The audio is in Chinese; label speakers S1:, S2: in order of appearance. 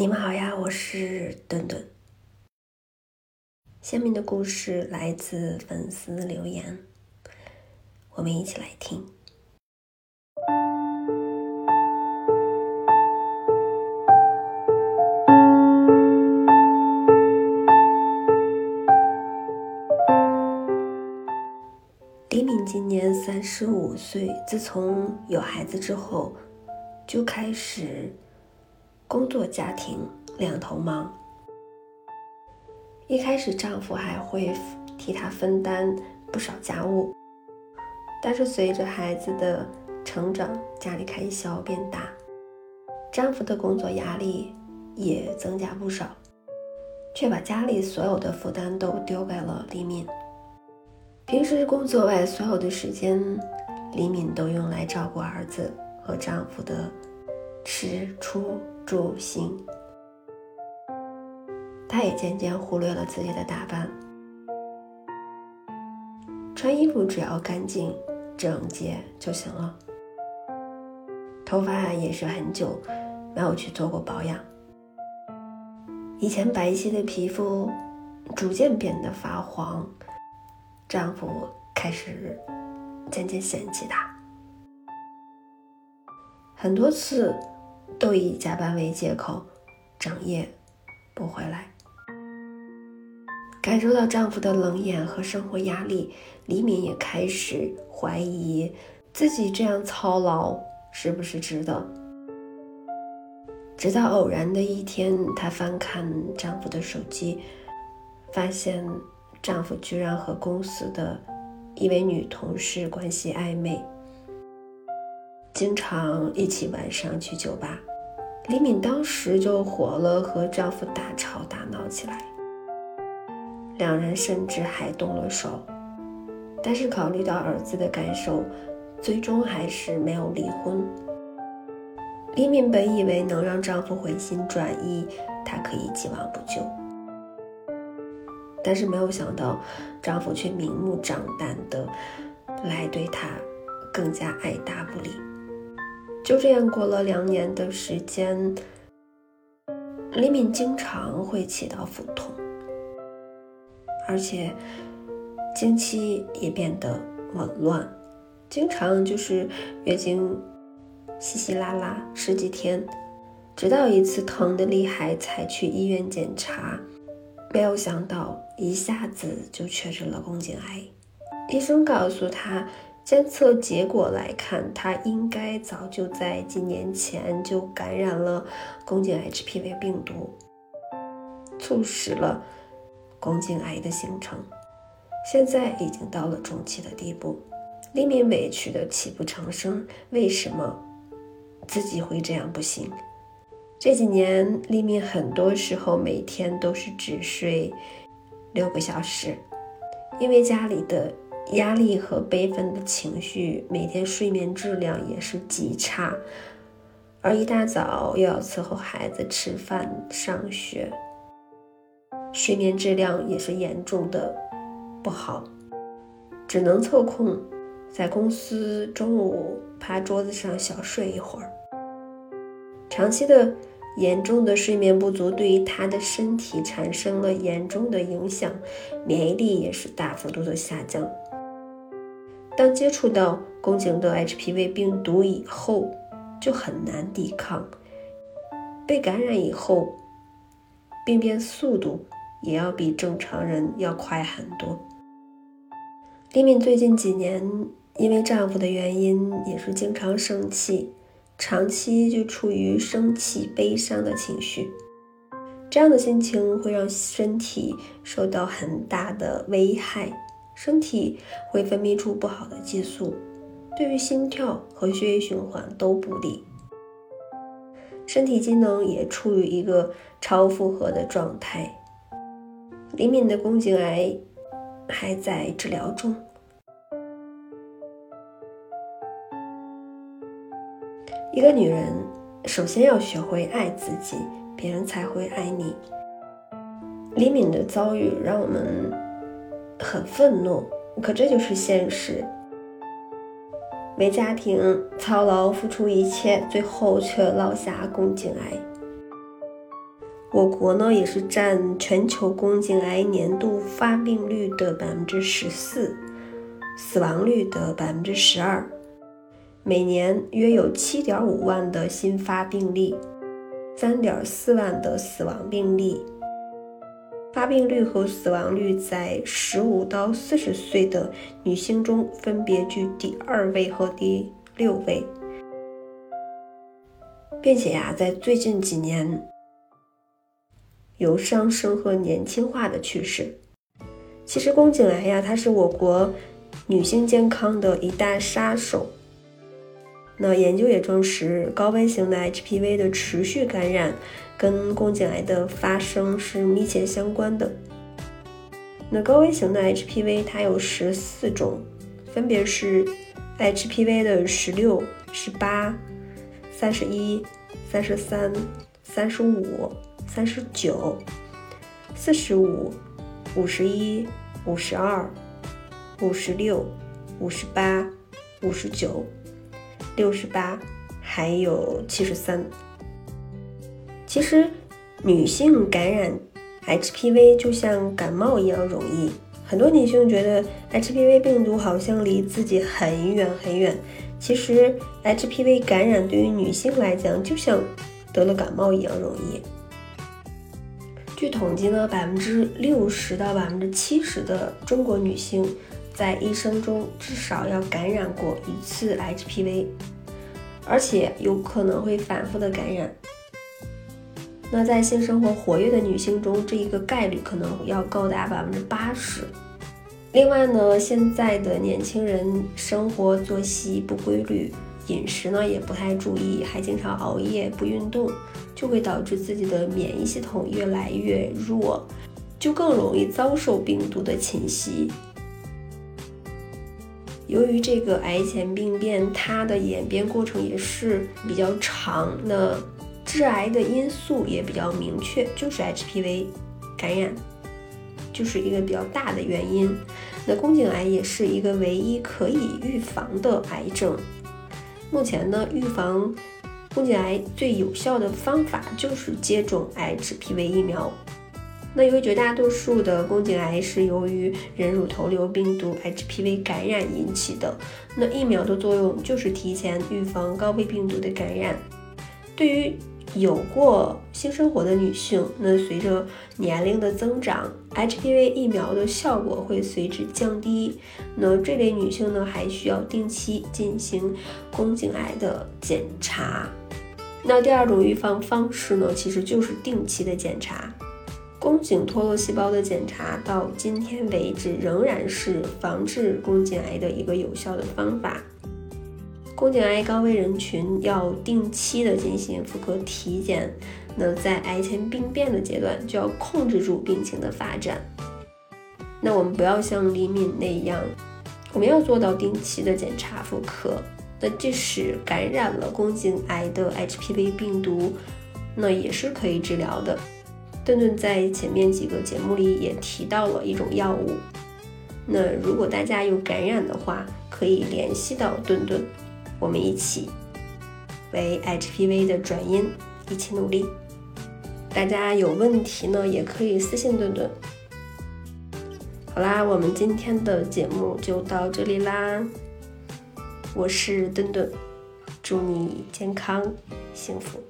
S1: 你们好呀，我是顿顿。下面的故事来自粉丝留言，我们一起来听。李敏今年三十五岁，自从有孩子之后，就开始。工作家庭两头忙，一开始丈夫还会替她分担不少家务，但是随着孩子的成长，家里开销变大，丈夫的工作压力也增加不少，却把家里所有的负担都丢给了李敏。平时工作外所有的时间，李敏都用来照顾儿子和丈夫的吃出。住行，她也渐渐忽略了自己的打扮，穿衣服只要干净整洁就行了。头发也是很久没有去做过保养，以前白皙的皮肤逐渐变得发黄，丈夫开始渐渐嫌弃她，很多次。都以加班为借口，整夜不回来。感受到丈夫的冷眼和生活压力，李敏也开始怀疑自己这样操劳是不是值得。直到偶然的一天，她翻看丈夫的手机，发现丈夫居然和公司的一位女同事关系暧昧。经常一起晚上去酒吧，李敏当时就火了，和丈夫大吵大闹起来，两人甚至还动了手。但是考虑到儿子的感受，最终还是没有离婚。李敏本以为能让丈夫回心转意，她可以既往不咎，但是没有想到，丈夫却明目张胆的来对她更加爱答不理。就这样过了两年的时间，李敏经常会起到腹痛，而且经期也变得紊乱，经常就是月经稀稀拉拉十几天，直到一次疼得厉害才去医院检查，没有想到一下子就确诊了宫颈癌，医生告诉她。监测结果来看，她应该早就在几年前就感染了宫颈 HPV 病毒，促使了宫颈癌的形成。现在已经到了中期的地步，李敏委屈的泣不成声。为什么自己会这样不行？这几年，李敏很多时候每天都是只睡六个小时，因为家里的。压力和悲愤的情绪，每天睡眠质量也是极差，而一大早又要伺候孩子吃饭、上学，睡眠质量也是严重的不好，只能抽空在公司中午趴桌子上小睡一会儿。长期的严重的睡眠不足，对于他的身体产生了严重的影响，免疫力也是大幅度的下降。当接触到宫颈的 HPV 病毒以后，就很难抵抗。被感染以后，病变速度也要比正常人要快很多。李敏最近几年因为丈夫的原因，也是经常生气，长期就处于生气、悲伤的情绪。这样的心情会让身体受到很大的危害。身体会分泌出不好的激素，对于心跳和血液循环都不利，身体机能也处于一个超负荷的状态。李敏的宫颈癌还在治疗中。一个女人首先要学会爱自己，别人才会爱你。李敏的遭遇让我们。很愤怒，可这就是现实。为家庭操劳、付出一切，最后却落下宫颈癌。我国呢也是占全球宫颈癌年度发病率的百分之十四，死亡率的百分之十二，每年约有七点五万的新发病例，三点四万的死亡病例。发病率和死亡率在十五到四十岁的女性中分别居第二位和第六位，并且呀，在最近几年。有上升和年轻化的趋势。其实宫颈癌呀，它是我国女性健康的一大杀手。那研究也证实，高危型的 HPV 的持续感染跟宫颈癌的发生是密切相关的。那高危型的 HPV 它有十四种，分别是 HPV 的十六、十八、三十一、三十三、三十五。三十九、四十五、五十一、五十二、五十六、五十八、五十九、六十八，还有七十三。其实，女性感染 HPV 就像感冒一样容易。很多女性觉得 HPV 病毒好像离自己很远很远。其实，HPV 感染对于女性来讲，就像得了感冒一样容易。据统计呢，百分之六十到百分之七十的中国女性在一生中至少要感染过一次 HPV，而且有可能会反复的感染。那在性生活活跃的女性中，这一个概率可能要高达百分之八十。另外呢，现在的年轻人生活作息不规律。饮食呢也不太注意，还经常熬夜不运动，就会导致自己的免疫系统越来越弱，就更容易遭受病毒的侵袭。由于这个癌前病变，它的演变过程也是比较长，那致癌的因素也比较明确，就是 HPV 感染，就是一个比较大的原因。那宫颈癌也是一个唯一可以预防的癌症。目前呢，预防宫颈癌最有效的方法就是接种 HPV 疫苗。那由于绝大多数的宫颈癌是由于人乳头瘤病毒 HPV 感染引起的，那疫苗的作用就是提前预防高危病毒的感染。对于有过性生活的女性，那随着年龄的增长，HPV 疫苗的效果会随之降低。那这类女性呢，还需要定期进行宫颈癌的检查。那第二种预防方式呢，其实就是定期的检查。宫颈脱落细胞的检查到今天为止仍然是防治宫颈癌的一个有效的方法。宫颈癌高危人群要定期的进行妇科体检，那在癌前病变的阶段就要控制住病情的发展。那我们不要像李敏那样，我们要做到定期的检查妇科。那即使感染了宫颈癌的 HPV 病毒，那也是可以治疗的。顿顿在前面几个节目里也提到了一种药物，那如果大家有感染的话，可以联系到顿顿。我们一起为 HPV 的转阴一起努力。大家有问题呢，也可以私信顿顿。好啦，我们今天的节目就到这里啦。我是顿顿，祝你健康幸福。